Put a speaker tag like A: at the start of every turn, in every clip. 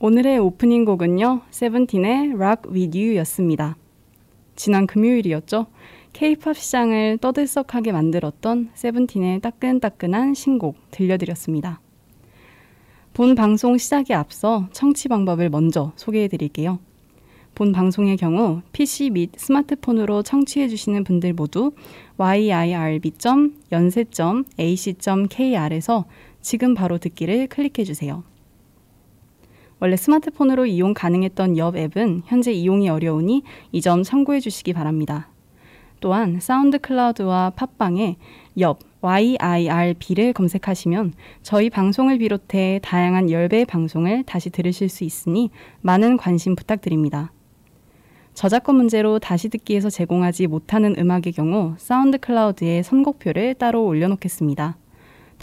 A: 오늘의 오프닝 곡은요, 세븐틴의 Rock With You였습니다. 지난 금요일이었죠. K-팝 시장을 떠들썩하게 만들었던 세븐틴의 따끈따끈한 신곡 들려드렸습니다. 본 방송 시작에 앞서 청취 방법을 먼저 소개해 드릴게요. 본 방송의 경우 PC 및 스마트폰으로 청취해 주시는 분들 모두 yirb.연세.ac.kr에서 지금 바로 듣기를 클릭해 주세요. 원래 스마트폰으로 이용 가능했던 엽 앱은 현재 이용이 어려우니 이 점 참고해 주시기 바랍니다. 또한 SoundCloud와 팟빵에 엽 YIRB를 검색하시면 저희 방송을 비롯해 다양한 YIRB 방송을 다시 들으실 수 있으니 많은 관심 부탁드립니다. 저작권 문제로 다시 듣기에서 제공하지 못하는 음악의 경우 SoundCloud에 선곡표를 따로 올려놓겠습니다.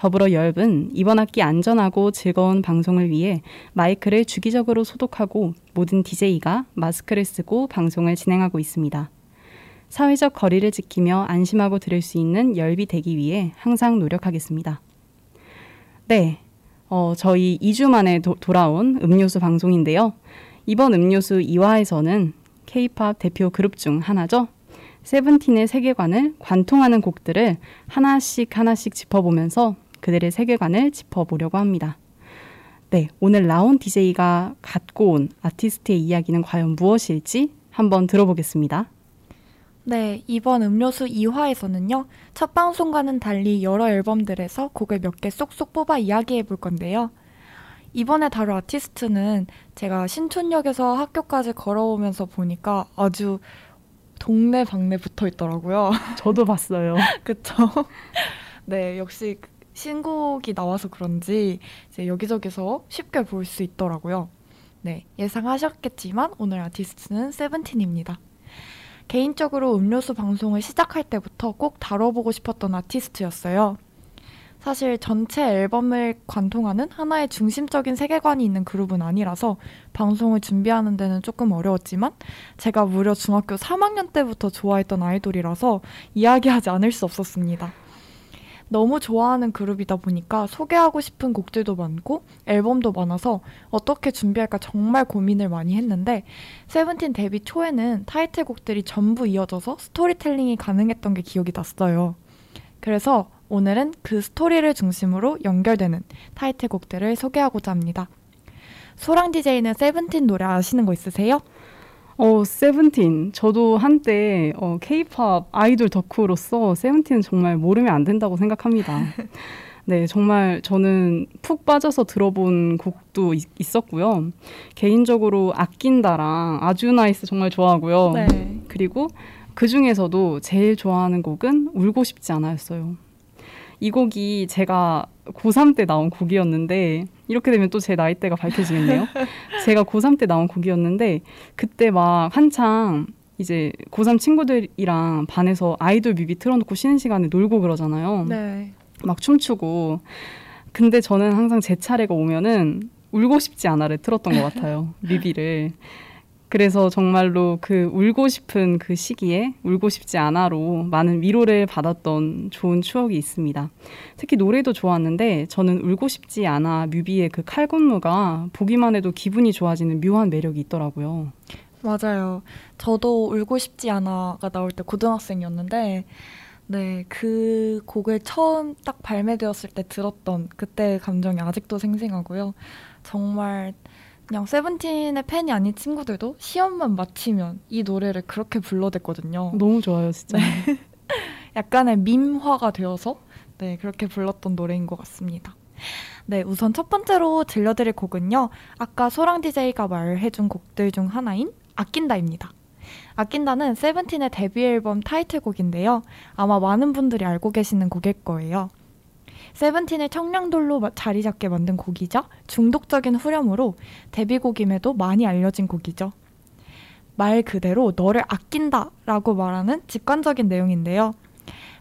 A: 더불어 열은 이번 학기 안전하고 즐거운 방송을 위해 마이크를 주기적으로 소독하고 모든 DJ가 마스크를 쓰고 방송을 진행하고 있습니다. 사회적 거리를 지키며 안심하고 들을 수 있는 열비 되기 위해 항상 노력하겠습니다. 네. 어, 저희 2주 만에 도, 돌아온 음료수 방송인데요. 이번 음료수 2화에서는 케이팝 대표 그룹 중 하나죠. 세븐틴의 세계관을 관통하는 곡들을 하나씩 하나씩 짚어보면서 그들의 세계관을 짚어보려고 합니다. 네, 오늘 라온 DJ가 갖고 온 아티스트의 이야기는 과연 무엇일지 한번 들어보겠습니다.
B: 네, 이번 음료수 2화에서는요, 첫 방송과는 달리 여러 앨범들에서 곡을 몇 개 쏙쏙 뽑아 이야기해 볼 건데요. 이번에 다룰 아티스트는 제가 신촌역에서 학교까지 걸어오면서 보니까 아주 동네 방네 붙어 있더라고요.
A: 저도 봤어요.
B: 그쵸? 네, 역시 신곡이 나와서 그런지 이제 여기저기서 쉽게 볼 수 있더라고요. 네, 예상하셨겠지만 오늘 아티스트는 세븐틴입니다. 개인적으로 음료수 방송을 시작할 때부터 꼭 다뤄보고 싶었던 아티스트였어요. 사실 전체 앨범을 관통하는 하나의 중심적인 세계관이 있는 그룹은 아니라서 방송을 준비하는 데는 조금 어려웠지만 제가 무려 중학교 3학년 때부터 좋아했던 아이돌이라서 이야기하지 않을 수 없었습니다. 너무 좋아하는 그룹이다 보니까 소개하고 싶은 곡들도 많고 앨범도 많아서 어떻게 준비할까 정말 고민을 많이 했는데 세븐틴 데뷔 초에는 타이틀곡들이 전부 이어져서 스토리텔링이 가능했던 게 기억이 났어요. 그래서 오늘은 그 스토리를 중심으로 연결되는 타이틀곡들을 소개하고자 합니다. 소랑 DJ는 세븐틴 노래 아시는 거 있으세요?
A: 어, 세븐틴. 저도 한때 어, 케이팝 아이돌 덕후로서 세븐틴은 정말 모르면 안 된다고 생각합니다. 네, 정말 저는 푹 빠져서 들어본 곡도 있, 있었고요. 개인적으로 아낀다랑 아주 NICE 정말 좋아하고요. 네. 그리고 그 중에서도 제일 좋아하는 곡은 울고 싶지 않아였어요. 이 곡이 제가 고3 때 나온 곡이었는데 이렇게 되면 또 제 나이대가 밝혀지겠네요. 제가 고3 때 나온 곡이었는데 그때 막 한창 이제 고3 친구들이랑 반에서 아이돌 뮤비 틀어놓고 쉬는 시간에 놀고 그러잖아요. 네. 막 춤추고. 근데 저는 항상 제 차례가 오면은 울고 싶지 않아를 틀었던 것 같아요. 뮤비를. 그래서 정말로 그 울고 싶은 그 시기에 울고 싶지 않아로 많은 위로를 받았던 좋은 추억이 있습니다. 특히 노래도 좋았는데 저는 울고 싶지 않아 뮤비의 그 칼군무가 보기만 해도 기분이 좋아지는 묘한 매력이 있더라고요.
B: 맞아요. 저도 울고 싶지 않아가 나올 때 고등학생이었는데 네, 그 곡을 처음 딱 발매되었을 때 들었던 그때 감정이 아직도 생생하고요. 정말 그냥 세븐틴의 팬이 아닌 친구들도 시험만 마치면 이 노래를 그렇게 불러댔거든요.
A: 너무 좋아요, 진짜. 네.
B: 약간의 밈화가 되어서 네, 그렇게 불렀던 노래인 것 같습니다. 네, 우선 첫 번째로 들려드릴 곡은요. 아까 소랑 DJ가 말해준 곡들 중 하나인 아낀다입니다. 아낀다는 세븐틴의 데뷔 앨범 타이틀곡인데요. 아마 많은 분들이 알고 계시는 곡일 거예요. 세븐틴의 청량돌로 자리 잡게 만든 곡이자 중독적인 후렴으로 데뷔곡임에도 많이 알려진 곡이죠. 말 그대로 너를 아낀다 라고 말하는 직관적인 내용인데요.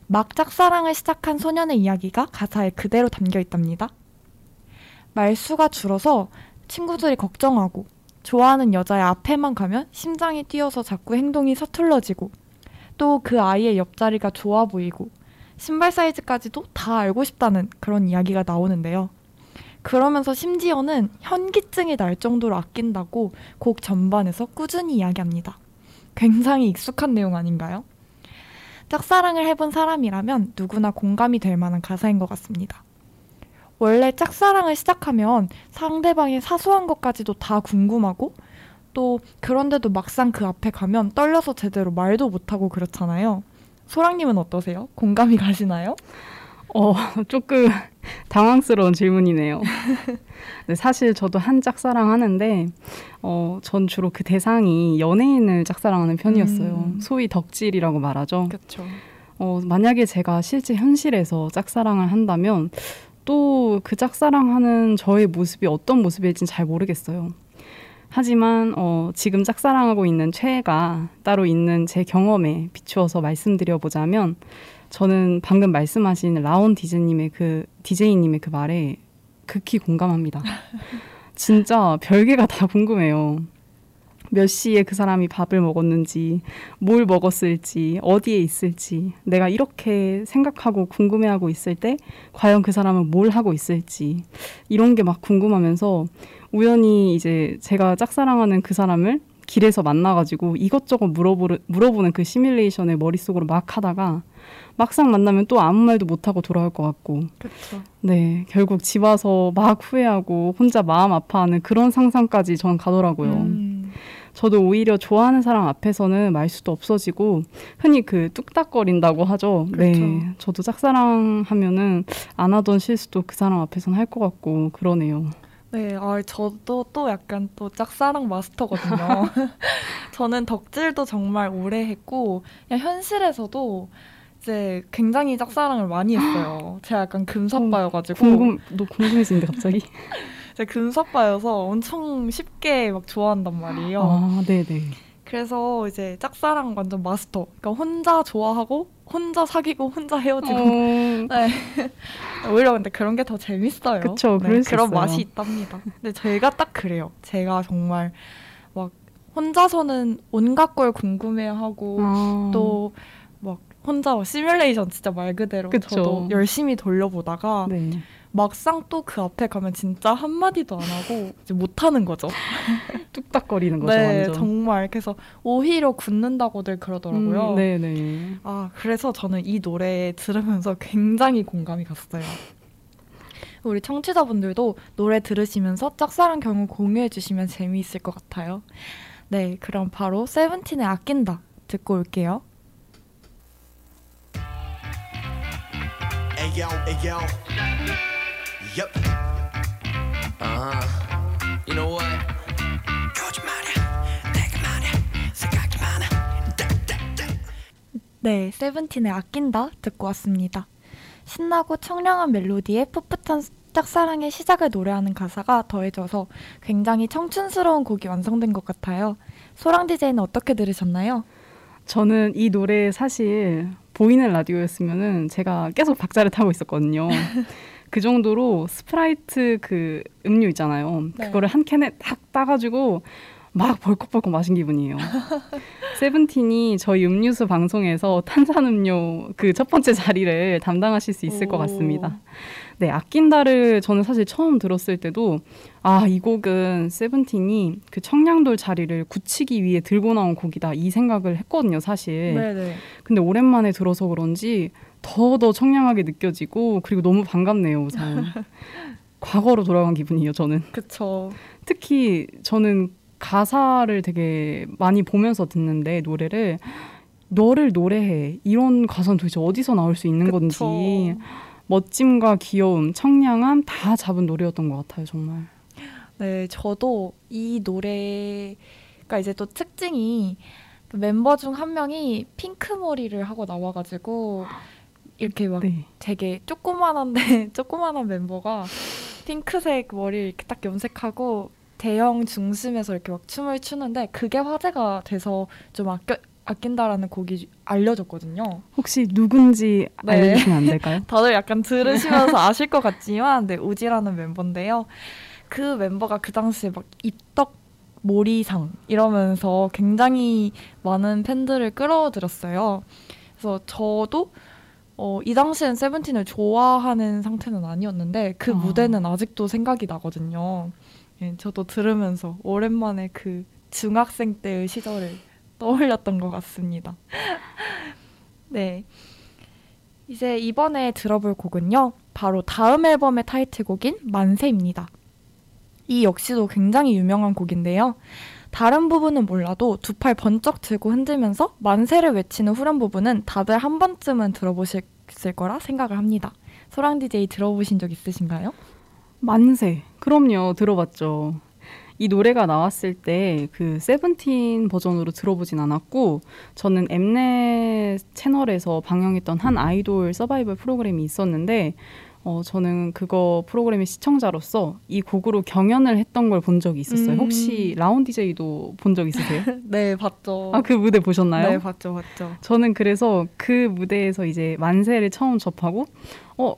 B: 막 짝사랑을 시작한 소년의 이야기가 가사에 그대로 담겨 있답니다. 말수가 줄어서 친구들이 걱정하고 좋아하는 여자의 앞에만 가면 심장이 뛰어서 자꾸 행동이 서툴러지고 또 그 아이의 옆자리가 좋아 보이고 신발 사이즈까지도 다 알고 싶다는 그런 이야기가 나오는데요. 그러면서 심지어는 현기증이 날 정도로 아낀다고 곡 전반에서 꾸준히 이야기합니다. 굉장히 익숙한 내용 아닌가요? 짝사랑을 해본 사람이라면 누구나 공감이 될 만한 가사인 것 같습니다. 원래 짝사랑을 시작하면 상대방의 사소한 것까지도 다 궁금하고 또 그런데도 막상 그 앞에 가면 떨려서 제대로 말도 못하고 그렇잖아요. 소랑님은 어떠세요? 공감이 가시나요?
A: 어, 조금 당황스러운 질문이네요. 네, 사실 저도 한 짝사랑 하는데, 어, 전 주로 그 대상이 연예인을 짝사랑하는 편이었어요.
B: 음.
A: 소위 덕질이라고 말하죠.
B: 그렇죠.
A: 어, 만약에 제가 실제 현실에서 짝사랑을 한다면, 또 그 짝사랑하는 저의 모습이 어떤 모습일지는 잘 모르겠어요. 하지만 어, 지금 짝사랑하고 있는 최애가 따로 있는 제 경험에 비추어서 말씀드려 보자면 저는 방금 말씀하신 라온 디제님의 그 디제이님의 그 말에 극히 공감합니다. 진짜 별개가 다 궁금해요. 몇 시에 그 사람이 밥을 먹었는지, 뭘 먹었을지, 어디에 있을지, 내가 이렇게 생각하고 궁금해하고 있을 때, 과연 그 사람은 뭘 하고 있을지, 이런 게 막 궁금하면서, 우연히 이제 제가 짝사랑하는 그 사람을 길에서 만나가지고 이것저것 물어보르, 물어보는 그 시뮬레이션을 머릿속으로 막 하다가, 막상 만나면 또 아무 말도 못하고 돌아올 것 같고,
B: 그렇죠.
A: 네, 결국 집 와서 막 후회하고 혼자 마음 아파하는 그런 상상까지 전 가더라고요.
B: 음,
A: 저도 오히려 좋아하는 사람 앞에서는 말 수도 없어지고 흔히 그 뚝딱거린다고 하죠. 네,
B: 그렇죠.
A: 저도 짝사랑 하면은 안 하던 실수도 그 사람 앞에서는 할 것 같고 그러네요.
B: 네, 아, 저도 또 약간 또 짝사랑 마스터거든요. 저는 덕질도 정말 오래 했고, 그냥 현실에서도 이제 굉장히 짝사랑을 많이 했어요. 제가 약간 금사빠여가지고.
A: 궁금, 너 궁금해지는데 갑자기?
B: 제가 금사빠여서 엄청 쉽게 막 좋아한단 말이에요.
A: 아, 네, 네.
B: 그래서 이제 짝사랑 완전 마스터. 그러니까 혼자 좋아하고, 혼자 사귀고, 혼자 헤어지고.
A: 어,
B: 네. 오히려 근데 그런 게 더 재밌어요.
A: 그쵸,
B: 네, 그런
A: 있어요.
B: 맛이 있답니다. 근데 제가 딱 그래요. 제가 정말 막 혼자서는 온갖 걸 궁금해하고
A: 아,
B: 또막 혼자 막 시뮬레이션 진짜 말 그대로
A: 그쵸.
B: 저도 열심히 돌려보다가
A: 네.
B: 막상 또 그 앞에 가면 진짜 한 마디도 안 하고 이제 못 하는 거죠.
A: 뚝딱거리는 거죠,
B: 네,
A: 완전.
B: 정말 그래서 오히려 굳는다고들 그러더라고요.
A: 음, 네, 네.
B: 아, 그래서 저는 이 노래 들으면서 굉장히 공감이 갔어요. 우리 청취자분들도 노래 들으시면서 짝사랑 경우 공유해 주시면 재미있을 것 같아요. 네, 그럼 바로 세븐틴의 아낀다 듣고 올게요.
C: Ayo, ayo. Yup. Uh-huh. You know what? 생각이 많아. 딱,
B: 네, 세븐틴의 아낀다 듣고 왔습니다. 신나고 청량한 멜로디에 풋풋한 짝사랑의 시작을 노래하는 가사가 더해져서 굉장히 청춘스러운 곡이 완성된 것 같아요. 소랑 디제이는 어떻게 들으셨나요?
A: 저는 이 노래 사실 보이는 라디오였으면은 제가 계속 박자를 타고 있었거든요. 그 정도로 스프라이트 그 음료 있잖아요.
B: 네.
A: 그거를 한 캔에 딱 따가지고 막 벌컥벌컥 마신 기분이에요. 세븐틴이 저희 음료수 방송에서 탄산음료 그 첫 번째 자리를 담당하실 수 있을 것
B: 오.
A: 같습니다. 네, 아낀다를 저는 사실 처음 들었을 때도 아, 이 곡은 세븐틴이 그 청량돌 자리를 굳히기 위해 들고 나온 곡이다 이 생각을 했거든요, 사실.
B: 네네.
A: 근데 오랜만에 들어서 그런지 더더 청량하게 느껴지고 그리고 너무 반갑네요, 우선. 과거로 돌아간 기분이에요, 저는.
B: 그쵸.
A: 특히 저는 가사를 되게 많이 보면서 듣는데 노래를 너를 노래해 이런 가사는 도대체 어디서 나올 수 있는 건지
B: 그쵸.
A: 멋짐과 귀여움, 청량함 다 잡은 노래였던 것 같아요, 정말.
B: 네, 저도 이 노래가 이제 또 특징이 그 멤버 중 한 명이 핑크 머리를 하고 나와가지고 이렇게 막
A: 네.
B: 되게 조그만한데 조그만한 멤버가 핑크색 머리를 이렇게 딱 염색하고 대형 중심에서 이렇게 막 춤을 추는데 그게 화제가 돼서 좀 아껴 아낀다라는 곡이 알려졌거든요.
A: 혹시 누군지
B: 네.
A: 알려주시면 안 될까요?
B: 다들 약간 들으시면서 아실 것 같지만 네, 우지라는 멤버인데요. 그 멤버가 그 당시에 막 입덕 모리상 이러면서 굉장히 많은 팬들을 끌어들였어요. 그래서 저도 어, 이 당시엔 세븐틴을 좋아하는 상태는 아니었는데 그
A: 아.
B: 무대는 아직도 생각이 나거든요. 예, 저도 들으면서 오랜만에 그 중학생 때의 시절을 떠올렸던 것 같습니다. 네. 이제 이번에 들어볼 곡은요. 바로 다음 앨범의 타이틀곡인 만세입니다. 이 역시도 굉장히 유명한 곡인데요. 다른 부분은 몰라도 두 팔 번쩍 들고 흔들면서 만세를 외치는 후렴 부분은 다들 한 번쯤은 들어보셨을 거라 생각을 합니다. 소랑 DJ 들어보신 적 있으신가요?
A: 만세. 그럼요. 들어봤죠. 이 노래가 나왔을 때 그 세븐틴 버전으로 들어보진 않았고 저는 엠넷 채널에서 방영했던 한 아이돌 서바이벌 프로그램이 있었는데 어, 저는 그거 프로그램의 시청자로서 이 곡으로 경연을 했던 걸 본 적이 있었어요.
B: 음.
A: 혹시 라운 DJ도 본 적 있으세요?
B: 네, 봤죠.
A: 아, 그 무대 보셨나요?
B: 네, 봤죠, 봤죠.
A: 저는 그래서 그 무대에서 이제 만세를 처음 접하고 어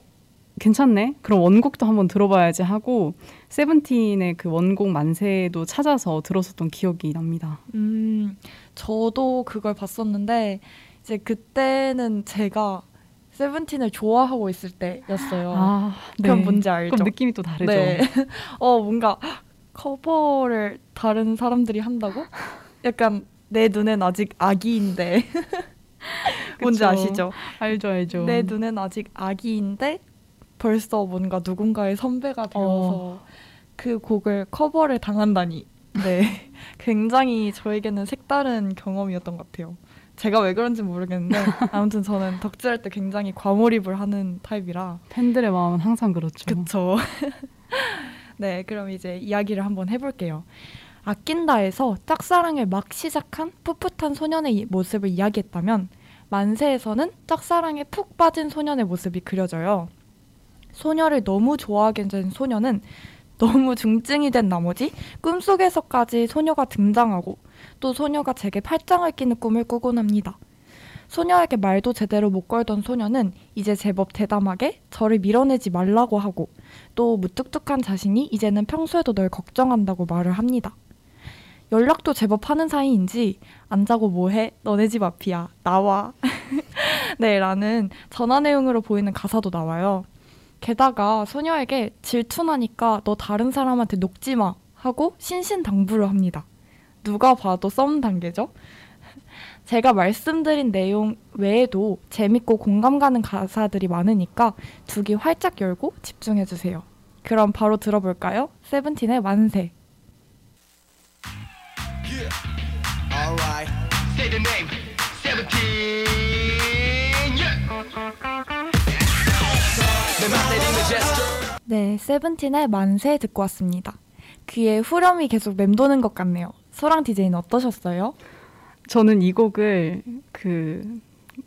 A: 괜찮네 그럼 원곡도 한번 들어봐야지 하고 세븐틴의 그 원곡 만세도 찾아서 들었었던 기억이 납니다.
B: 음, 저도 그걸 봤었는데 이제 그때는 제가 세븐틴을 좋아하고 있을 때였어요.
A: 아,
B: 그럼 뭔지 알죠?
A: 그럼 느낌이 또 다르죠.
B: 네. 어, 뭔가 커버를 다른 사람들이 한다고? 약간 내 눈엔 아직 아기인데. 뭔지. 아시죠?
A: 알죠, 알죠.
B: 내 눈엔 아직 아기인데 벌써 뭔가 누군가의 선배가 되어서 그 곡을 커버를 당한다니. 네. 굉장히 저에게는 색다른 경험이었던 것 같아요. 제가 왜 그런지 모르겠는데 아무튼 저는 덕질할 때 굉장히 과몰입을 하는 타입이라
A: 팬들의 마음은 항상 그렇죠.
B: 그쵸. 네, 그럼 이제 이야기를 한번 해볼게요. 아낀다에서 짝사랑을 막 시작한 풋풋한 소년의 이- 모습을 이야기했다면 만세에서는 짝사랑에 푹 빠진 소년의 모습이 그려져요. 소녀를 너무 좋아하게 된 소녀는 너무 중증이 된 나머지 꿈속에서까지 소녀가 등장하고 또 소녀가 제게 팔짱을 끼는 꿈을 꾸곤 합니다. 소녀에게 말도 제대로 못 걸던 소녀는 이제 제법 대담하게 저를 밀어내지 말라고 하고 또 무뚝뚝한 자신이 이제는 평소에도 널 걱정한다고 말을 합니다. 연락도 제법 하는 사이인지 안 자고 뭐해? 너네 집 앞이야. 나와. 네, 라는 전화 내용으로 보이는 가사도 나와요. 게다가 소녀에게 질투나니까 너 다른 사람한테 녹지 마 하고 신신당부를 합니다. 누가 봐도 썸 단계죠? 제가 말씀드린 내용 외에도 재밌고 공감 가는 가사들이 많으니까 두귀 활짝 열고 집중해 주세요. 그럼 바로 들어볼까요? 세븐틴의 만세.
C: Yeah.
B: 네, 세븐틴의 만세 듣고 왔습니다. 귀에 후렴이 계속 맴도는 것 같네요. 소랑 DJ는 어떠셨어요?
A: 저는 이 곡을 그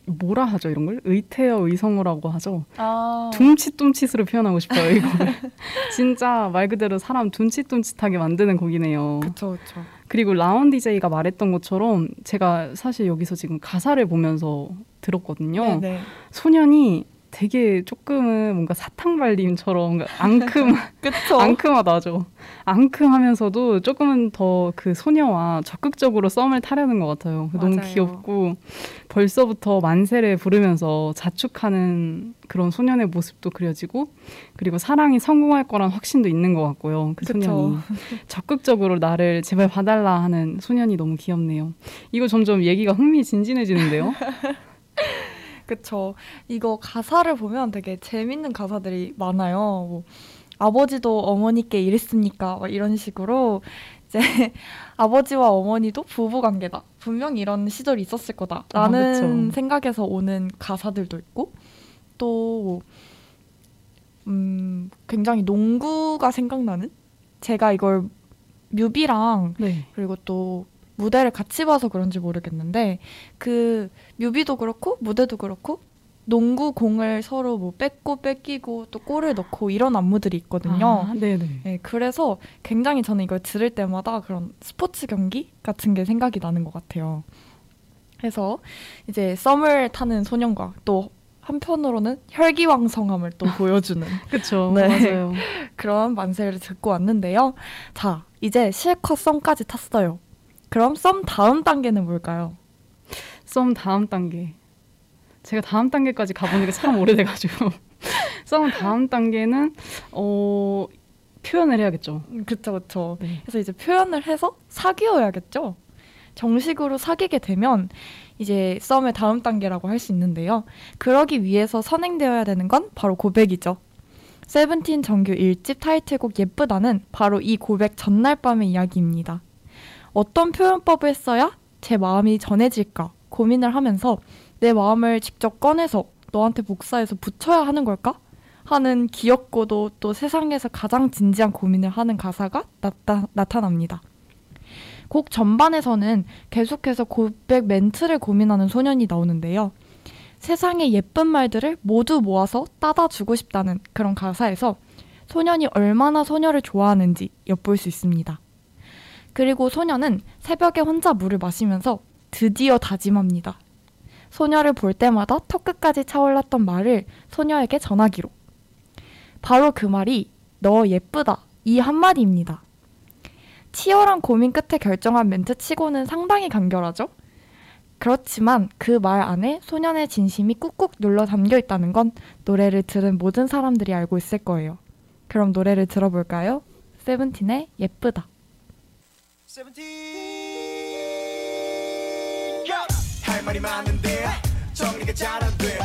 A: 뭐라 하죠 이런 걸 의태어 의성어라고 하죠.
B: 아,
A: 둠칫둠칫으로 표현하고 싶어요 이 곡을. 진짜 말 그대로 사람 둠칫둠칫하게 만드는 곡이네요.
B: 그쵸, 그쵸.
A: 그리고 라운 DJ가 말했던 것처럼 제가 사실 여기서 지금 가사를 보면서 들었거든요.
B: 네,
A: 소년이 되게 조금은 뭔가 사탕 발림처럼 앙큼
B: 그쵸.
A: 앙큼하다죠. 앙큼하면서도 조금은 더 그 소녀와 적극적으로 썸을 타려는 것 같아요. 너무
B: 맞아요.
A: 귀엽고 벌써부터 만세를 부르면서 자축하는 그런 소년의 모습도 그려지고 그리고 사랑이 성공할 거란 확신도 있는 것 같고요. 그
B: 그쵸.
A: 소년이 적극적으로 나를 제발 봐달라 하는 소년이 너무 귀엽네요. 이거 점점 얘기가 흥미진진해지는데요.
B: 그쵸. 이거 가사를 보면 되게 재밌는 가사들이 많아요. 뭐, 아버지도 어머니께 이랬습니까? 막 이런 식으로 이제 아버지와 어머니도 부부 관계다. 분명 이런 시절이 있었을 거다.
A: 아,
B: 라는
A: 그쵸.
B: 생각에서 오는 가사들도 있고 또 음, 굉장히 농구가 생각나는 제가 이걸 뮤비랑
A: 네.
B: 그리고 또 무대를 같이 봐서 그런지 모르겠는데 그 뮤비도 그렇고 무대도 그렇고 농구 공을 서로 뭐 뺏고 뺏기고 또 골을 넣고 이런 안무들이 있거든요.
A: 아, 네네.
B: 네, 그래서 굉장히 저는 이걸 들을 때마다 그런 스포츠 경기 같은 게 생각이 나는 것 같아요. 그래서 이제 썸을 타는 소년과 또 한편으로는 혈기왕성함을 또 보여주는
A: 그쵸.
B: 네.
A: 맞아요.
B: 그런 만세를 듣고 왔는데요. 자, 이제 실컷 썸까지 탔어요. 그럼 썸 다음 단계는 뭘까요?
A: 썸 다음 단계. 제가 다음 단계까지 가보는 게 참 오래돼가지고 썸 다음 단계는 어 표현을 해야겠죠.
B: 그쵸, 그쵸.
A: 네.
B: 그래서 이제 표현을 해서 사귀어야겠죠. 정식으로 사귀게 되면 이제 썸의 다음 단계라고 할 수 있는데요. 그러기 위해서 선행되어야 되는 건 바로 고백이죠. 세븐틴 정규 1집 타이틀곡 예쁘다는 바로 이 고백 전날 밤의 이야기입니다. 어떤 표현법을 써야 제 마음이 전해질까 고민을 하면서 내 마음을 직접 꺼내서 너한테 복사해서 붙여야 하는 걸까? 하는 귀엽고도 또 세상에서 가장 진지한 고민을 하는 가사가 나타, 나타납니다. 곡 전반에서는 계속해서 고백 멘트를 고민하는 소년이 나오는데요. 세상의 예쁜 말들을 모두 모아서 따다 주고 싶다는 그런 가사에서 소년이 얼마나 소녀를 좋아하는지 엿볼 수 있습니다. 그리고 소년은 새벽에 혼자 물을 마시면서 드디어 다짐합니다. 소녀를 볼 때마다 턱끝까지 차올랐던 말을 소녀에게 전하기로. 바로 그 말이 너 예쁘다 이 한마디입니다. 치열한 고민 끝에 결정한 멘트 치고는 상당히 간결하죠? 그렇지만 그 말 안에 소년의 진심이 꾹꾹 눌러 담겨 있다는 건 노래를 들은 모든 사람들이 알고 있을 거예요. 그럼 노래를 들어볼까요? 세븐틴의 예쁘다.
C: 할 말이 많은데 정리가 잘 안 돼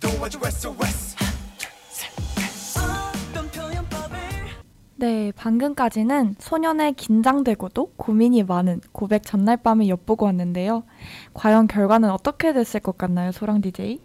C: 도와줘 SOS
B: 네, 방금까지는 소년의 긴장되고도 고민이 많은 고백 전날 밤을 엿보고 왔는데요. 과연 결과는 어떻게 됐을 것 같나요, 소랑 DJ?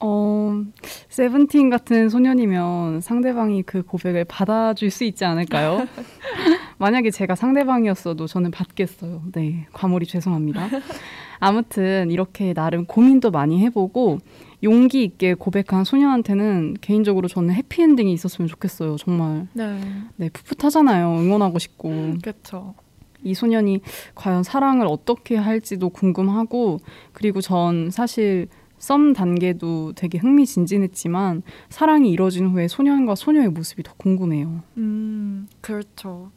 A: 어 세븐틴 같은 소년이면 상대방이 그 고백을 받아줄 수 있지 않을까요? 만약에 제가 상대방이었어도 저는 받겠어요. 네, 과몰이 죄송합니다. 아무튼 이렇게 나름 고민도 많이 해보고 용기 있게 고백한 소년한테는 개인적으로 저는 해피엔딩이 있었으면 좋겠어요. 정말
B: 네,
A: 네 풋풋하잖아요. 응원하고 싶고
B: 그렇죠.
A: 이 소년이 과연 사랑을 어떻게 할지도 궁금하고 그리고 전 사실 썸 단계도 되게 흥미진진했지만 사랑이 이뤄진 후에 소년과 소녀의 모습이 더 궁금해요.
B: 음, 그렇죠.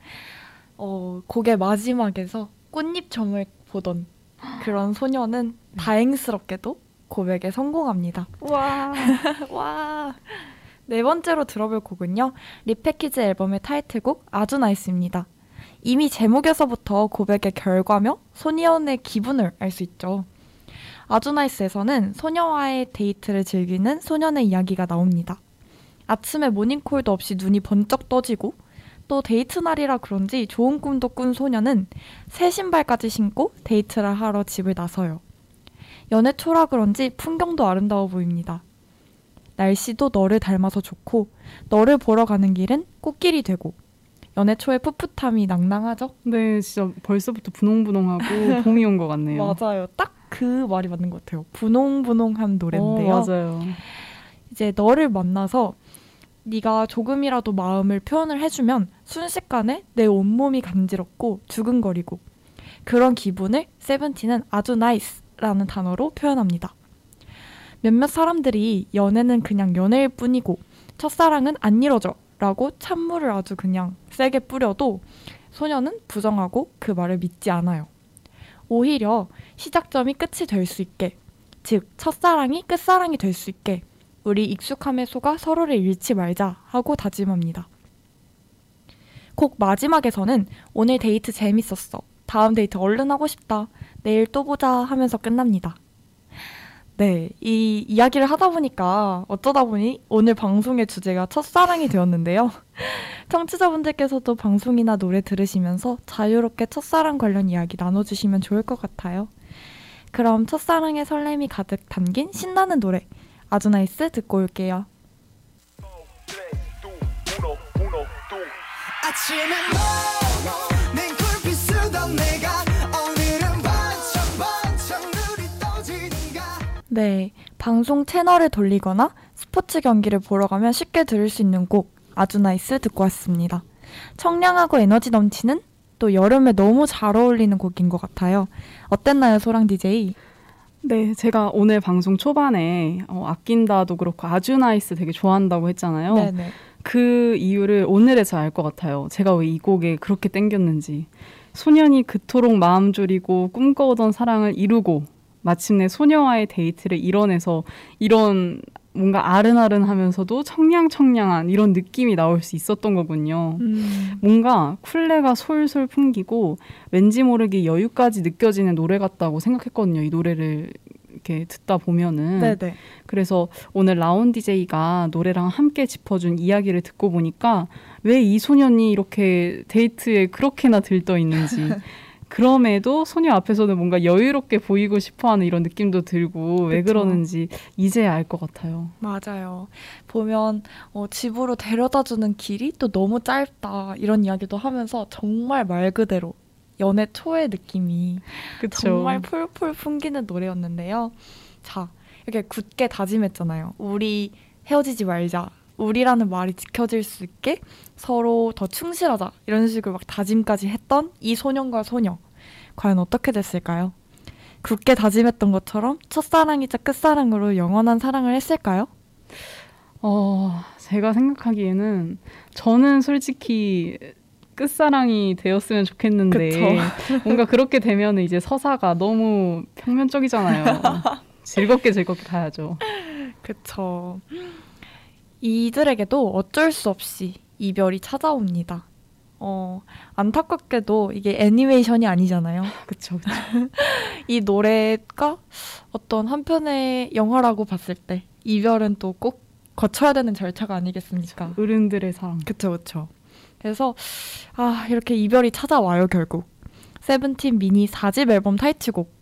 B: 어, 곡의 마지막에서 꽃잎 점을 보던 그런 소년은 다행스럽게도 고백에 성공합니다.
A: 와.
B: 와. 네 번째로 들어볼 곡은요. repackage 앨범의 타이틀곡 아주 NICE입니다. 이미 제목에서부터 고백의 결과며 소년의 기분을 알 수 있죠. 아주 NICE에서는 소녀와의 데이트를 즐기는 소년의 이야기가 나옵니다. 아침에 모닝콜도 없이 눈이 번쩍 떠지고 또 데이트 날이라 그런지 좋은 꿈도 꾼 소년은 새 신발까지 신고 데이트를 하러 집을 나서요. 연애 초라 그런지 풍경도 아름다워 보입니다. 날씨도 너를 닮아서 좋고 너를 보러 가는 길은 꽃길이 되고 연애 초의 풋풋함이 낭낭하죠?
A: 네, 진짜 벌써부터 분홍분홍하고 봄이 온 것 같네요.
B: 맞아요. 딱 그 말이 맞는 것 같아요. 분홍분홍한 노래인데요.
A: 어, 맞아요.
B: 이제 너를 만나서 네가 조금이라도 마음을 표현을 해주면 순식간에 내 온몸이 간지럽고 두근거리고 그런 기분을 세븐틴은 아주 나이스라는 단어로 표현합니다. 몇몇 사람들이 연애는 그냥 연애일 뿐이고 첫사랑은 안 이뤄져 라고 찬물을 아주 그냥 세게 뿌려도 소녀는 부정하고 그 말을 믿지 않아요. 오히려 시작점이 끝이 될 수 있게 즉 첫사랑이 끝사랑이 될 수 있게 우리 익숙함에 속아 서로를 잃지 말자 하고 다짐합니다. 곡 마지막에서는 오늘 데이트 재밌었어. 다음 데이트 얼른 하고 싶다. 내일 또 보자 하면서 끝납니다. 네, 이 이야기를 하다 보니까 어쩌다 보니 오늘 방송의 주제가 첫사랑이 되었는데요. 청취자분들께서도 방송이나 노래 들으시면서 자유롭게 첫사랑 관련 이야기 나눠주시면 좋을 것 같아요. 그럼 첫사랑의 설렘이 가득 담긴 신나는 노래 아주 NICE 듣고 올게요.
C: 아침에
B: 네, 방송 채널을 돌리거나 스포츠 경기를 보러 가면 쉽게 들을 수 있는 곡 아주 NICE 듣고 왔습니다. 청량하고 에너지 넘치는 또 여름에 너무 잘 어울리는 곡인 것 같아요. 어땠나요, 소랑 DJ?
A: 네, 제가 오늘 방송 초반에 어, 아낀다도 그렇고 아주 NICE 되게 좋아한다고 했잖아요.
B: 네네.
A: 그 이유를 오늘에서 알 것 같아요. 제가 왜 이 곡에 그렇게 땡겼는지. 소년이 그토록 마음 졸이고 꿈꿔오던 사랑을 이루고 마침내 소녀와의 데이트를 이뤄내서 이런 뭔가 아른아른하면서도 청량청량한 이런 느낌이 나올 수 있었던 거군요.
B: 음.
A: 뭔가 쿨레가 솔솔 풍기고 왠지 모르게 여유까지 느껴지는 노래 같다고 생각했거든요. 이 노래를 이렇게 듣다 보면은
B: 네네.
A: 그래서 오늘 라온 DJ가 노래랑 함께 짚어준 이야기를 듣고 보니까 왜 이 소년이 이렇게 데이트에 그렇게나 들떠 있는지 그럼에도 소녀 앞에서는 뭔가 여유롭게 보이고 싶어하는 이런 느낌도 들고 왜
B: 그쵸.
A: 그러는지 이제야 알 것 같아요.
B: 맞아요. 보면 어, 집으로 데려다 주는 길이 또 너무 짧다 이런 이야기도 하면서 정말 말 그대로 연애 초의 느낌이
A: 그쵸?
B: 정말 풀풀 풍기는 노래였는데요. 자, 이렇게 굳게 다짐했잖아요. 우리 헤어지지 말자. 우리라는 말이 지켜질 수 있게 서로 더 충실하자. 이런 식으로 막 다짐까지 했던 이 소년과 소녀. 과연 어떻게 됐을까요? 굳게 다짐했던 것처럼 첫사랑이자 끝사랑으로 영원한 사랑을 했을까요?
A: 어, 제가 생각하기에는 저는 솔직히 끝사랑이 되었으면 좋겠는데. 뭔가 그렇게 되면 이제 서사가 너무 평면적이잖아요. 즐겁게 즐겁게 가야죠.
B: 그쵸. 이들에게도 어쩔 수 없이 이별이 찾아옵니다. 어, 안타깝게도 이게 애니메이션이 아니잖아요.
A: 그쵸, 그쵸.
B: 이 노래가 어떤 한편의 영화라고 봤을 때 이별은 또 꼭 거쳐야 되는 절차가 아니겠습니까?
A: 어른들의 사랑.
B: 그쵸, 그쵸. 그래서, 아, 이렇게 이별이 찾아와요, 결국. 세븐틴 미니 4집 앨범 타이틀곡.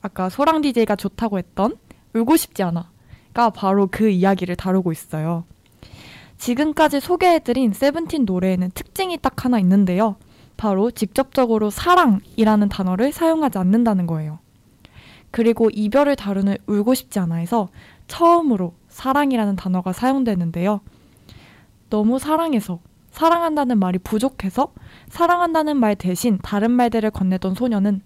B: 아까 소랑 DJ가 좋다고 했던 울고 싶지 않아가 바로 그 이야기를 다루고 있어요. 지금까지 소개해드린 세븐틴 노래에는 특징이 딱 하나 있는데요. 바로 직접적으로 사랑이라는 단어를 사용하지 않는다는 거예요. 그리고 이별을 다루는 울고 싶지 않아에서 처음으로 사랑이라는 단어가 사용되는데요. 너무 사랑해서 사랑한다는 말이 부족해서 사랑한다는 말 대신 다른 말들을 건네던 소녀는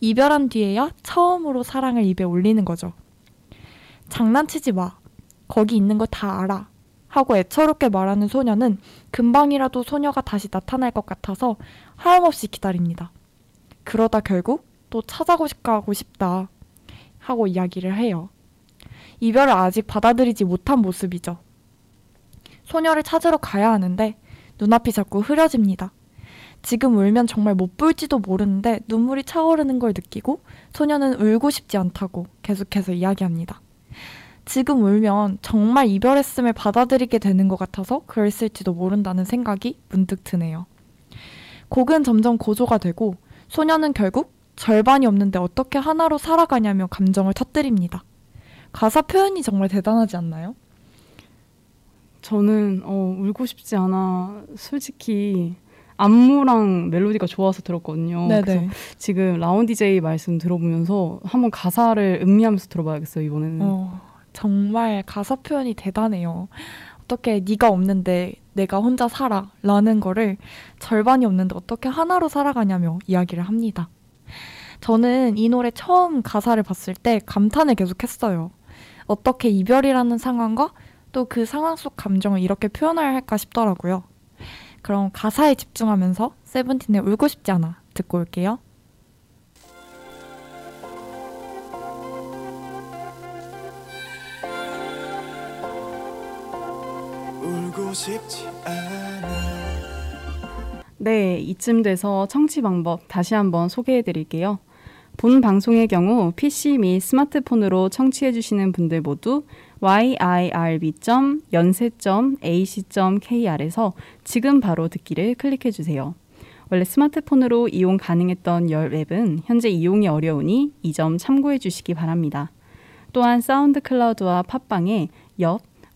B: 이별한 뒤에야 처음으로 사랑을 입에 올리는 거죠. 장난치지 마. 거기 있는 거 다 알아. 하고 애처롭게 말하는 소녀는 금방이라도 소녀가 다시 나타날 것 같아서 하염없이 기다립니다. 그러다 결국 또 찾아가고 싶다 하고 이야기를 해요. 이별을 아직 받아들이지 못한 모습이죠. 소녀를 찾으러 가야 하는데 눈앞이 자꾸 흐려집니다. 지금 울면 정말 못 볼지도 모르는데 눈물이 차오르는 걸 느끼고 소녀는 울고 싶지 않다고 계속해서 이야기합니다. 지금 울면 정말 이별했음을 받아들이게 되는 것 같아서 그랬을지도 모른다는 생각이 문득 드네요. 곡은 점점 고조가 되고 소녀는 결국 절반이 없는데 어떻게 하나로 살아가냐며 감정을 터뜨립니다. 가사 표현이 정말 대단하지 않나요?
A: 저는 어, 울고 싶지 않아. 솔직히 안무랑 멜로디가 좋아서 들었거든요. 그래서 지금 라운 DJ 말씀 들어보면서 한번 가사를 음미하면서 들어봐야겠어요 이번에는.
B: 어, 정말 가사 표현이 대단해요. 어떻게 네가 없는데 내가 혼자 살아 라는 거를 절반이 없는데 어떻게 하나로 살아가냐며 이야기를 합니다. 저는 이 노래 처음 가사를 봤을 때 감탄을 계속했어요. 어떻게 이별이라는 상황과 또 그 상황 속 감정을 이렇게 표현해야 할까 싶더라고요. 그럼 가사에 집중하면서 세븐틴의 울고 싶지 않아 듣고 올게요.
C: 싶지 않아
A: 네, 이쯤 돼서 청취 방법 다시 한번 소개해 드릴게요. 본 방송의 경우 PC 및 스마트폰으로 청취해 주시는 분들 모두 yirb.연세.ac.kr에서 지금 바로 듣기를 클릭해 주세요. 원래 스마트폰으로 이용 가능했던 열 앱은 현재 이용이 어려우니 이 점 참고해 주시기 바랍니다. 또한 SoundCloud와 팟빵에 옆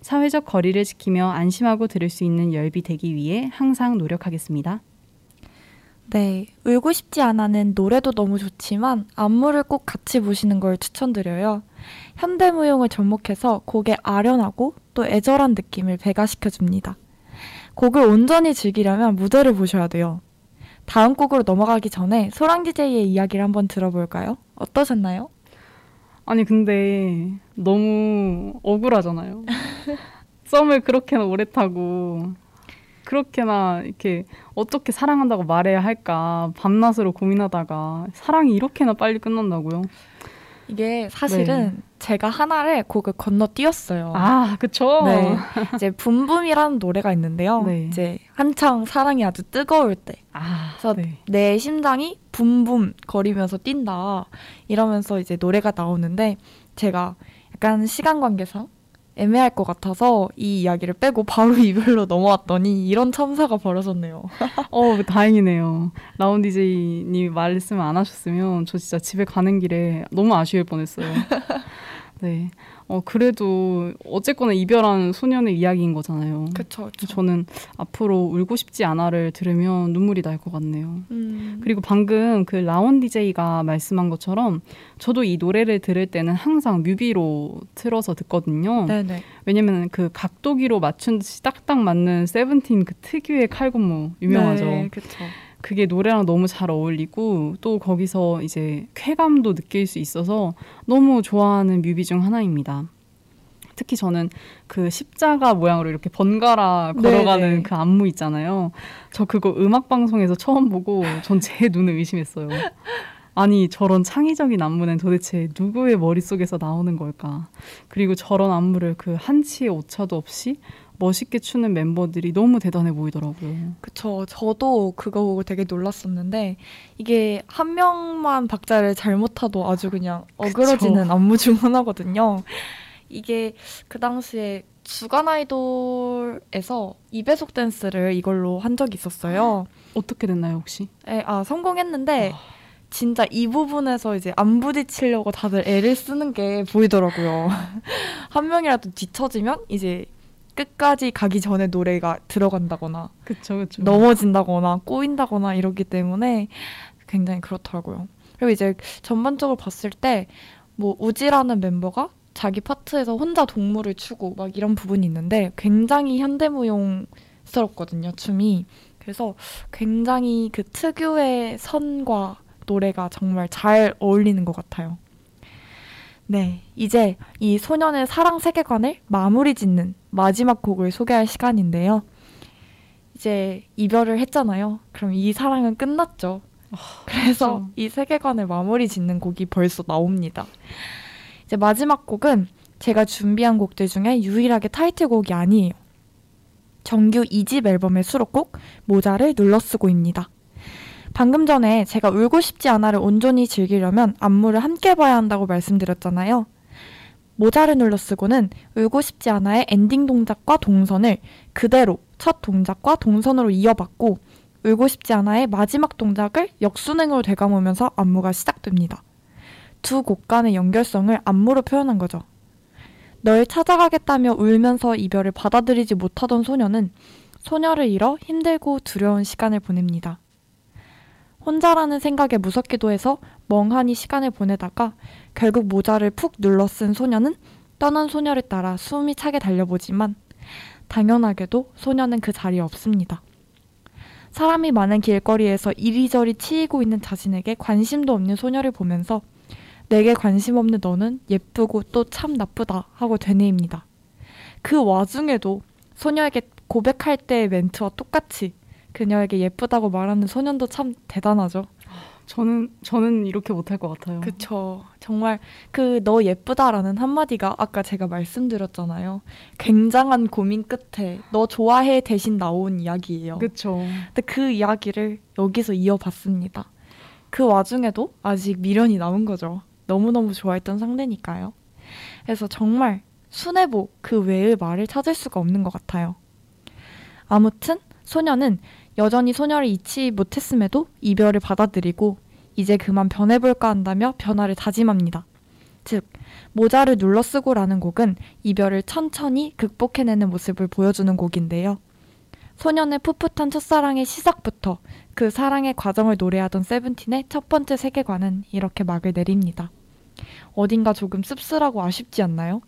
A: 사회적 거리를 지키며 안심하고 들을 수 있는 열비 되기 위해 항상 노력하겠습니다.
B: 네, 울고 싶지 않아는 노래도 너무 좋지만 안무를 꼭 같이 보시는 걸 추천드려요. 현대무용을 접목해서 곡의 아련하고 또 애절한 느낌을 배가시켜줍니다. 곡을 온전히 즐기려면 무대를 보셔야 돼요. 다음 곡으로 넘어가기 전에 소랑 DJ의 이야기를 한번 들어볼까요? 어떠셨나요?
A: 아니 근데 너무 억울하잖아요. 썸을 그렇게나 오래 타고 그렇게나 이렇게 어떻게 사랑한다고 말해야 할까 밤낮으로 고민하다가 사랑이 이렇게나 빨리 끝난다고요?
B: 이게 사실은 네. 제가 하나를 곡을 건너뛰었어요.
A: 아, 그쵸?
B: 네. 이제 붐붐이라는 노래가 있는데요. 네. 이제 한창 사랑이 아주 뜨거울 때. 아, 그래서 네. 내 심장이 붐붐 거리면서 뛴다. 이러면서 이제 노래가 나오는데 제가 약간 시간 관계상 애매할 것 같아서 이 이야기를 빼고 바로 이별로 넘어왔더니 이런 참사가 벌어졌네요.
A: 어, 다행이네요. 라운 디제이님이 말씀 안 하셨으면 저 진짜 집에 가는 길에 너무 아쉬울 뻔했어요. 네. 어, 그래도 어쨌거나 이별한 소년의 이야기인 거잖아요.
B: 그쵸, 그
A: 저는 앞으로 울고 싶지 않아를 들으면 눈물이 날 것 같네요. 음. 그리고 방금 그 라온 DJ가 말씀한 것처럼 저도 이 노래를 들을 때는 항상 뮤비로 틀어서 듣거든요. 네네. 왜냐면 그 각도기로 맞춘 듯이 딱딱 맞는 세븐틴 그 특유의 칼군무 유명하죠. 네, 그쵸. 그게 노래랑 너무 잘 어울리고 또 거기서 이제 쾌감도 느낄 수 있어서 너무 좋아하는 뮤비 중 하나입니다. 특히 저는 그 십자가 모양으로 이렇게 번갈아 걸어가는 네네. 그 안무 있잖아요. 저 그거 음악 방송에서 처음 보고 전 제 눈을 의심했어요. 아니 저런 창의적인 안무는 도대체 누구의 머릿속에서 나오는 걸까? 그리고 저런 안무를 그 한치의 오차도 없이 멋있게 추는 멤버들이 너무 대단해 보이더라고요.
B: 그쵸. 저도 그거 보고 되게 놀랐었는데 이게 한 명만 박자를 잘못하도 아주 그냥 어그러지는 그쵸. 안무 중 하나거든요. 이게 그 당시에 주간 아이돌에서 2배속 댄스를 이걸로 한 적이 있었어요.
A: 어떻게 됐나요, 혹시?
B: 네, 아, 성공했는데 아. 진짜 이 부분에서 이제 안 부딪히려고 다들 애를 쓰는 게 보이더라고요. 한 명이라도 뒤처지면 이제 끝까지 가기 전에 노래가 들어간다거나
A: 그쵸, 그쵸.
B: 넘어진다거나 꼬인다거나 이러기 때문에 굉장히 그렇더라고요. 그리고 이제 전반적으로 봤을 때 뭐 우지라는 멤버가 자기 파트에서 혼자 동물을 추고 막 이런 부분이 있는데 굉장히 현대무용스럽거든요 춤이. 그래서 굉장히 그 특유의 선과 노래가 정말 잘 어울리는 것 같아요. 네, 이제 이 소년의 사랑 세계관을 마무리 짓는 마지막 곡을 소개할 시간인데요. 이제 이별을 했잖아요. 그럼 이 사랑은 끝났죠. 아, 그래서 그렇죠. 이 세계관을 마무리 짓는 곡이 벌써 나옵니다. 이제 마지막 곡은 제가 준비한 곡들 중에 유일하게 타이틀곡이 아니에요. 정규 2집 앨범의 수록곡 모자를 눌러쓰고입니다. 방금 전에 제가 울고 싶지 않아를 온전히 즐기려면 안무를 함께 봐야 한다고 말씀드렸잖아요. 모자를 눌러 쓰고는 울고 싶지 않아의 엔딩 동작과 동선을 그대로 첫 동작과 동선으로 이어받고 울고 싶지 않아의 마지막 동작을 역순행으로 되감으면서 안무가 시작됩니다. 두 곡 간의 연결성을 안무로 표현한 거죠. 널 찾아가겠다며 울면서 이별을 받아들이지 못하던 소녀는 소녀를 잃어 힘들고 두려운 시간을 보냅니다. 혼자라는 생각에 무섭기도 해서 멍하니 시간을 보내다가 결국 모자를 푹 눌러 쓴 소녀는 떠난 소녀를 따라 숨이 차게 달려보지만 당연하게도 소녀는 그 자리에 없습니다. 사람이 많은 길거리에서 이리저리 치이고 있는 자신에게 관심도 없는 소녀를 보면서 내게 관심 없는 너는 예쁘고 또 참 나쁘다 하고 되뇌입니다. 그 와중에도 소녀에게 고백할 때의 멘트와 똑같이 그녀에게 예쁘다고 말하는 소년도 참 대단하죠.
A: 저는 저는 이렇게 못할 것 같아요.
B: 그쵸. 정말 그 너 예쁘다라는 한마디가 아까 제가 말씀드렸잖아요. 굉장한 고민 끝에 너 좋아해 대신 나온 이야기예요.
A: 그쵸.
B: 근데 그 이야기를 여기서 이어봤습니다. 그 와중에도 아직 미련이 남은 거죠. 너무너무 좋아했던 상대니까요. 그래서 정말 순애보 그 외의 말을 찾을 수가 없는 것 같아요. 아무튼 소녀는 여전히 소녀를 잊지 못했음에도 이별을 받아들이고 이제 그만 변해볼까 한다며 변화를 다짐합니다. 즉, 모자를 눌러 쓰고라는 곡은 이별을 천천히 극복해내는 모습을 보여주는 곡인데요. 소년의 풋풋한 첫사랑의 시작부터 그 사랑의 과정을 노래하던 세븐틴의 첫 번째 세계관은 이렇게 막을 내립니다. 어딘가 조금 씁쓸하고 아쉽지 않나요?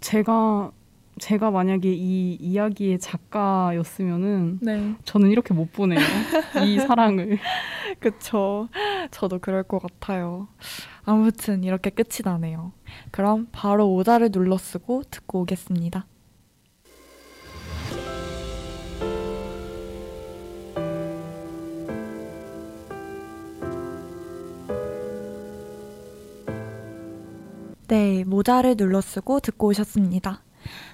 A: 제가 제가 만약에 이 이야기의 작가였으면은
B: 네.
A: 저는 이렇게 못 보내요. 이 사랑을.
B: 그쵸. 저도 그럴 것 같아요. 아무튼 이렇게 끝이 나네요. 그럼 바로 오다를 눌러 쓰고 듣고 오겠습니다. 네, 모자를 눌러 쓰고 듣고 오셨습니다.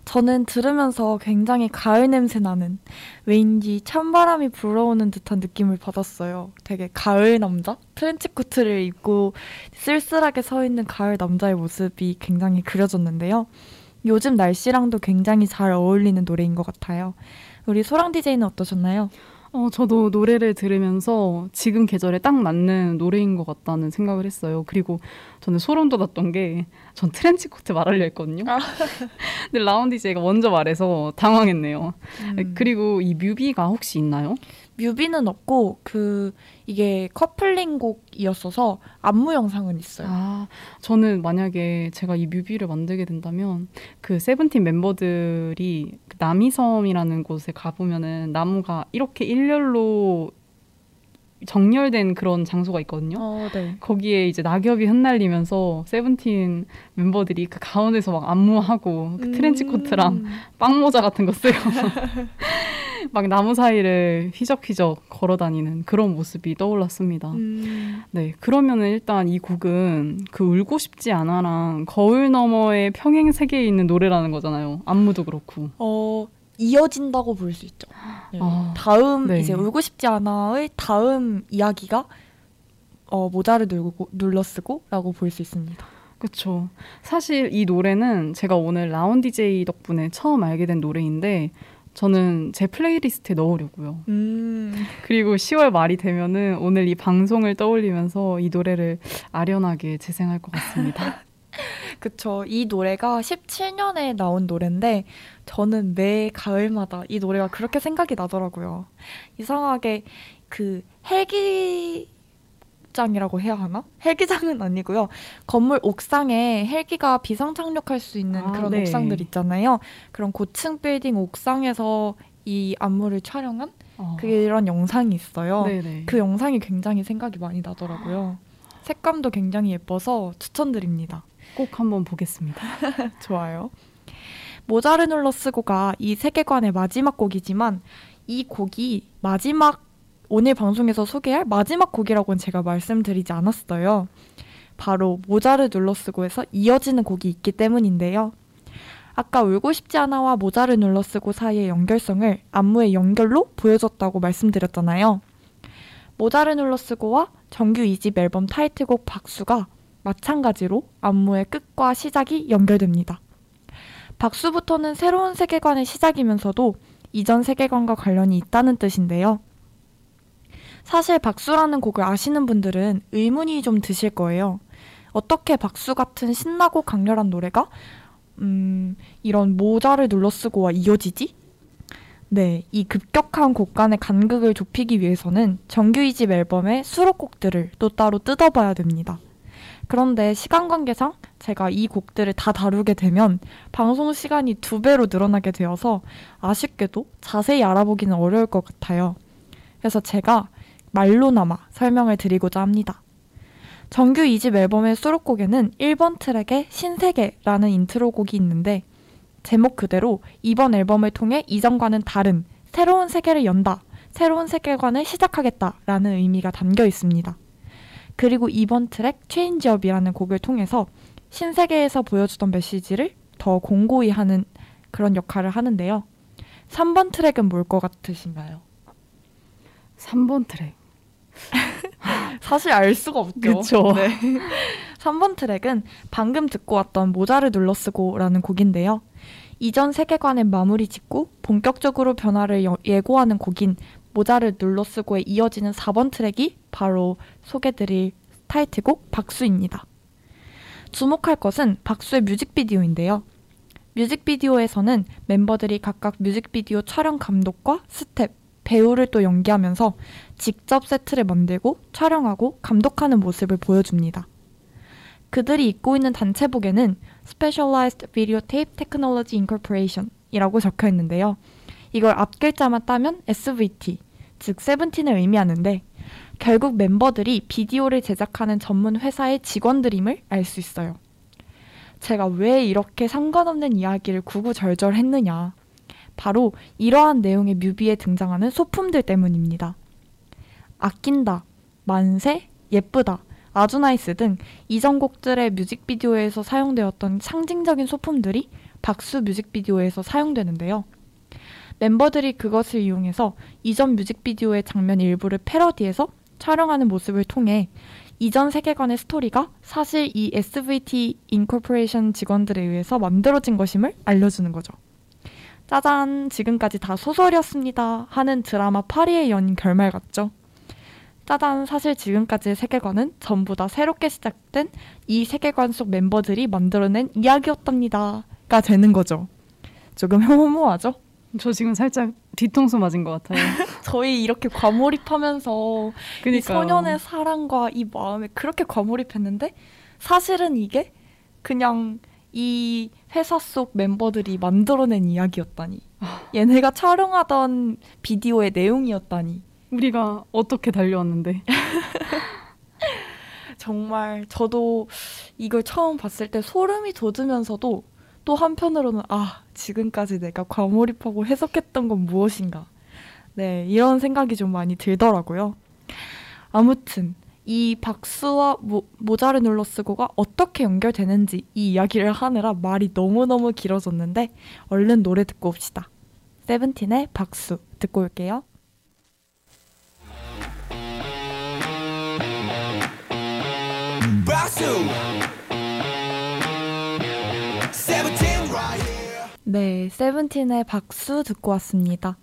B: 저는 들으면서 굉장히 가을 냄새 나는 왜인지 찬바람이 불어오는 듯한 느낌을 받았어요. 되게 가을 남자? 트렌치코트를 입고 쓸쓸하게 서 있는 가을 남자의 모습이 굉장히 그려졌는데요. 요즘 날씨랑도 굉장히 잘 어울리는 노래인 것 같아요. 우리 소랑 DJ는 어떠셨나요?
A: 어, 저도 노래를 들으면서 지금 계절에 딱 맞는 노래인 것 같다는 생각을 했어요. 그리고 저는 소름 돋았던 게 전 트렌치 코트 말하려 했거든요.
B: 아.
A: 근데 라운 DJ가 먼저 말해서 당황했네요.
B: 음.
A: 그리고 이 뮤비가 혹시 있나요?
B: 뮤비는 없고 그 이게 커플링 곡이었어서 안무 영상은 있어요.
A: 아, 저는 만약에 제가 이 뮤비를 만들게 된다면 그 세븐틴 멤버들이 그 남이섬이라는 곳에 가보면은 나무가 이렇게 일렬로 정렬된 그런 장소가 있거든요.
B: 어, 네.
A: 거기에 이제 낙엽이 흩날리면서 세븐틴 멤버들이 그 가운데서 막 안무하고 그 트렌치 코트랑
B: 음.
A: 빵모자 같은 거 쓰고 막 나무 사이를 휘적휘적 걸어 다니는 그런 모습이 떠올랐습니다.
B: 음.
A: 네, 그러면은 일단 이 곡은 그 울고 싶지 않아랑 거울 너머의 평행 세계에 있는 노래라는 거잖아요. 안무도 그렇고.
B: 어, 이어진다고 볼 수 있죠. 네.
A: 아,
B: 다음
A: 네.
B: 이제 울고 싶지 않아의 다음 이야기가 어, 모자를 눌고, 눌러 쓰고라고 볼 수 있습니다.
A: 그렇죠. 사실 이 노래는 제가 오늘 라운 DJ 덕분에 처음 알게 된 노래인데 저는 제 playlist에 넣으려고요.
B: 음.
A: 그리고 10월 말이 되면은 오늘 이 방송을 떠올리면서 이 노래를 아련하게 재생할 것 같습니다.
B: 그쵸. 이 노래가 17년에 나온 노래인데 저는 매 가을마다 이 노래가 그렇게 생각이 나더라고요. 이상하게 그 헬기 장이라고 해야 하나? 헬기장은 아니고요. 건물 옥상에 헬기가 비상 착륙할 수 있는
A: 아,
B: 그런
A: 네.
B: 옥상들 있잖아요. 그런 고층 빌딩 옥상에서 이 안무를 촬영한
A: 어,
B: 그런 영상이 있어요.
A: 네네.
B: 그 영상이 굉장히 생각이 많이 나더라고요. 색감도 굉장히 예뻐서 추천드립니다.
A: 꼭 한번 보겠습니다.
B: 좋아요. 모자를 눌러 쓰고가 이 세계관의 마지막 곡이지만 이 곡이 마지막 오늘 방송에서 소개할 마지막 곡이라고는 제가 말씀드리지 않았어요. 바로 모자를 눌러 쓰고에서 이어지는 곡이 있기 때문인데요. 아까 울고 싶지 않아와 모자를 눌러 쓰고 사이의 연결성을 안무의 연결로 보여줬다고 말씀드렸잖아요. 모자를 눌러 쓰고와 정규 2집 앨범 타이틀곡 박수가 마찬가지로 안무의 끝과 시작이 연결됩니다. 박수부터는 새로운 세계관의 시작이면서도 이전 세계관과 관련이 있다는 뜻인데요. 사실 박수라는 곡을 아시는 분들은 의문이 좀 드실 거예요. 어떻게 박수 같은 신나고 강렬한 노래가 음, 이런 모자를 눌러 쓰고와 이어지지? 네, 이 급격한 곡 간의 간극을 좁히기 위해서는 정규 2집 앨범의 수록곡들을 또 따로 뜯어봐야 됩니다. 그런데 시간 관계상 제가 이 곡들을 다 다루게 되면 방송 시간이 두 배로 늘어나게 되어서 아쉽게도 자세히 알아보기는 어려울 것 같아요. 그래서 제가 말로나마 설명을 드리고자 합니다. 정규 2집 앨범의 수록곡에는 1번 트랙에 신세계라는 intro곡이 있는데 제목 그대로 이번 앨범을 통해 이전과는 다른 새로운 세계를 연다, 새로운 세계관을 시작하겠다라는 의미가 담겨 있습니다. 그리고 2번 트랙 CHANGE UP이라는 곡을 통해서 신세계에서 보여주던 메시지를 더 공고히 하는 그런 역할을 하는데요. 3번 트랙은 뭘 것 같으신가요?
A: 3번 트랙.
B: 사실 알 수가 없죠.
A: 그쵸.
B: 네. 3번 트랙은 방금 듣고 왔던 모자를 눌러 쓰고라는 곡인데요. 이전 세계관의 마무리 짓고 본격적으로 변화를 여- 예고하는 곡인 모자를 눌러 쓰고에 이어지는 4번 트랙이 바로 소개드릴 타이틀곡 박수입니다. 주목할 것은 박수의 뮤직비디오인데요. 뮤직비디오에서는 멤버들이 각각 뮤직비디오 촬영 감독과 스텝, 배우를 또 연기하면서 직접 세트를 만들고 촬영하고 감독하는 모습을 보여줍니다. 그들이 입고 있는 단체복에는 Specialized Videotape Technology Incorporation 이라고 적혀 있는데요. 이걸 앞글자만 따면 SVT, 즉 세븐틴을 의미하는데 결국 멤버들이 비디오를 제작하는 전문 회사의 직원들임을 알 수 있어요. 제가 왜 이렇게 상관없는 이야기를 구구절절 했느냐. 바로 이러한 내용의 뮤비에 등장하는 소품들 때문입니다. 아낀다, 만세, 예쁘다, 아주 NICE 등 이전 곡들의 뮤직비디오에서 사용되었던 상징적인 소품들이 박수 뮤직비디오에서 사용되는데요. 멤버들이 그것을 이용해서 이전 뮤직비디오의 장면 일부를 패러디해서 촬영하는 모습을 통해 이전 세계관의 스토리가 사실 이 SVT Incorporation 직원들에 의해서 만들어진 것임을 알려주는 거죠. 짜잔, 지금까지 다 소설이었습니다. 하는 드라마 파리의 연인 결말 같죠? 짜잔, 사실 지금까지의 세계관은 전부 다 새롭게 시작된 이 세계관 속 멤버들이 만들어낸 이야기였답니다. 가 되는 거죠. 조금 혐오하죠?
A: 저 지금 살짝 뒤통수 맞은 것 같아요.
B: 저희 이렇게 과몰입하면서 이. 소년의 사랑과 이 마음에 그렇게 과몰입했는데 사실은 이게 그냥 이 회사 속 멤버들이 만들어낸 이야기였다니. 얘네가 촬영하던 비디오의 내용이었다니.
A: 우리가 어떻게 달려왔는데.
B: 정말 저도 이걸 처음 봤을 때 소름이 돋으면서도 또 한편으로는 아 지금까지 내가 과몰입하고 해석했던 건 무엇인가 네 이런 생각이 좀 많이 들더라고요 아무튼 이 박수와 모, 모자를 눌러 쓰고가 어떻게 연결되는지 이 이야기를 하느라 말이 너무너무 길어졌는데 얼른 노래 듣고 옵시다. 세븐틴의 박수 듣고 올게요.
C: 박수! here
B: 네, 세븐틴의 박수 듣고 왔습니다.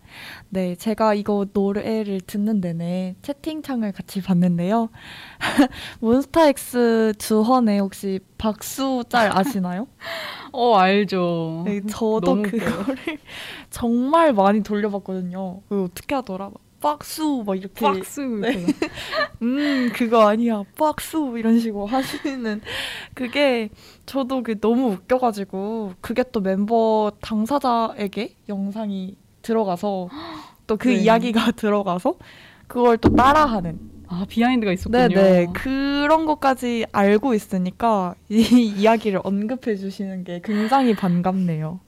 B: 네, 제가 이거 노래를 듣는 내내 채팅창을 같이 봤는데요. 몬스타엑스 주헌의 혹시 박수 짤 아시나요?
A: 어 알죠.
B: 네, 저도. 그거를 정말 많이 돌려봤거든요. 그 어떻게 하더라? 박수 막 이렇게
A: 박수.
B: 네. 음 그거 아니야 박수 이런 식으로 하시는 그게 저도 그 너무 웃겨가지고 그게 또 멤버 당사자에게 영상이 들어가서 또 그
A: 네.
B: 이야기가 들어가서 그걸 또 따라하는
A: 아 비하인드가 있었군요.
B: 네네 그런 것까지 알고 있으니까 이 이야기를 언급해 주시는 게 굉장히 반갑네요.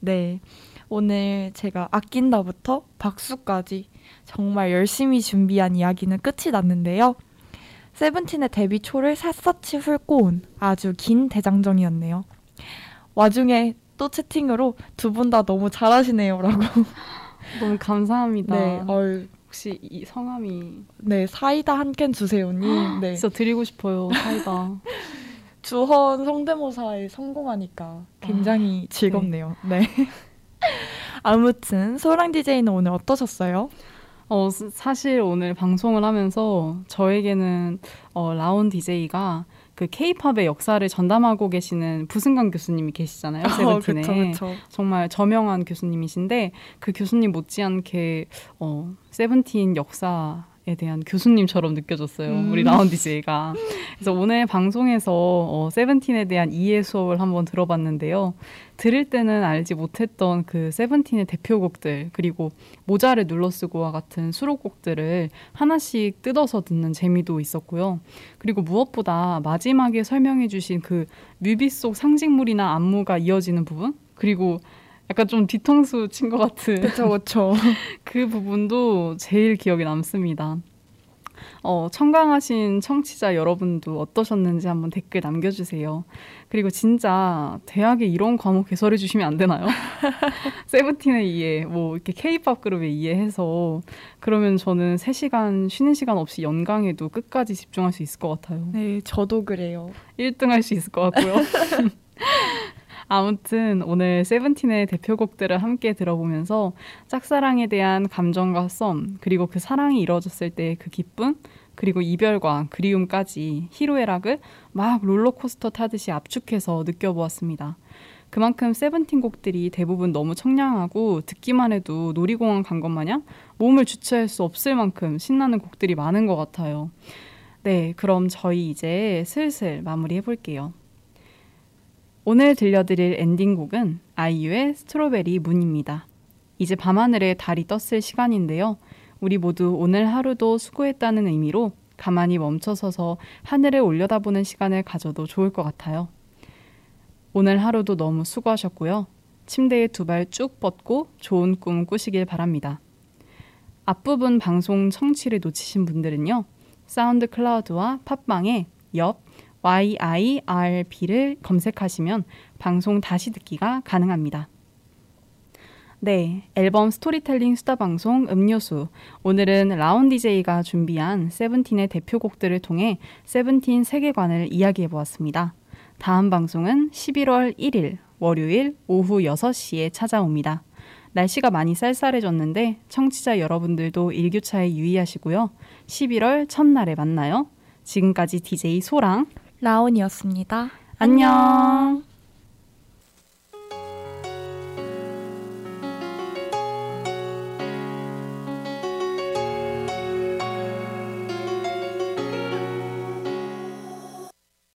B: 네 오늘 제가 아낀다부터 박수까지 정말 열심히 준비한 이야기는 끝이 났는데요. 세븐틴의 데뷔 초를 샅샅이 훑고 온 아주 긴 대장정이었네요. 와중에 또 채팅으로 두 분 다 너무 잘하시네요라고.
A: 너무 감사합니다.
B: 네, 얼,
A: 혹시 이 성함이
B: 네 사이다 한 캔 주세요님. 네,
A: 진짜 드리고 싶어요. 사이다.
B: 주헌 성대모사에 성공하니까 굉장히 즐겁네요. 네. 아무튼 소랑 DJ는 오늘 어떠셨어요?
A: 어 스- 사실 오늘 방송을 하면서 저에게는 어, 라온 DJ가 그 K-팝의 역사를 전담하고 계시는 부승강 교수님이 계시잖아요. 세븐틴에.
B: 그쵸, 그쵸.
A: 정말 저명한 교수님이신데 그 교수님 못지않게 어, 세븐틴 역사에 대한 교수님처럼 느껴졌어요.
B: 음.
A: 우리 라운 DJ가. 그래서 오늘 방송에서 어, 세븐틴에 대한 이해 수업을 한번 들어봤는데요. 들을 때는 알지 못했던 그 세븐틴의 대표곡들 그리고 모자를 눌러쓰고와 같은 수록곡들을 하나씩 뜯어서 듣는 재미도 있었고요. 그리고 무엇보다 마지막에 설명해 주신 그 뮤비 속 상징물이나 안무가 이어지는 부분 그리고 약간 좀 뒤통수 친 것 같은
B: 그쵸, 그쵸.
A: 그 부분도 제일 기억에 남습니다. 어, 청강하신 청취자 여러분도 어떠셨는지 한번 댓글 남겨주세요. 그리고 진짜 대학에 이런 과목 개설해 주시면 안 되나요? 세븐틴의 이해, 뭐 이렇게 케이팝 그룹의 이해해서 그러면 저는 3시간 쉬는 시간 없이 연강에도 끝까지 집중할 수 있을 것 같아요.
B: 네, 저도 그래요.
A: 1등 할 수 있을 것 같고요. 아무튼 오늘 세븐틴의 대표곡들을 함께 들어보면서 짝사랑에 대한 감정과 썸 그리고 그 사랑이 이루어졌을 때 그 기쁨 그리고 이별과 그리움까지 희로애락을 막 롤러코스터 타듯이 압축해서 느껴보았습니다. 그만큼 세븐틴 곡들이 대부분 너무 청량하고 듣기만 해도 놀이공원 간 것 마냥 몸을 주체할 수 없을 만큼 신나는 곡들이 많은 것 같아요. 네, 그럼 저희 이제 슬슬 마무리해 볼게요. 오늘 들려드릴 엔딩곡은 아이유의 스트로베리 문입니다. 이제 밤하늘에 달이 떴을 시간인데요. 우리 모두 오늘 하루도 수고했다는 의미로 가만히 멈춰서서 하늘을 올려다보는 시간을 가져도 좋을 것 같아요. 오늘 하루도 너무 수고하셨고요. 침대에 두 발 쭉 뻗고 좋은 꿈 꾸시길 바랍니다. 앞부분 방송 청취를 놓치신 분들은요. 사운드 클라우드와 팟빵에 옆 YIRB를 검색하시면 방송 다시 듣기가 가능합니다. 네, 앨범 스토리텔링 수다 방송 음료수. 오늘은 라운 DJ가 준비한 세븐틴의 대표곡들을 통해 세븐틴 세계관을 이야기해 보았습니다. 다음 방송은 11월 1일 월요일 오후 6시에 찾아옵니다. 날씨가 많이 쌀쌀해졌는데 청취자 여러분들도 일교차에 유의하시고요. 11월 첫날에 만나요. 지금까지 DJ 소랑
B: 라온이었습니다.
A: 안녕.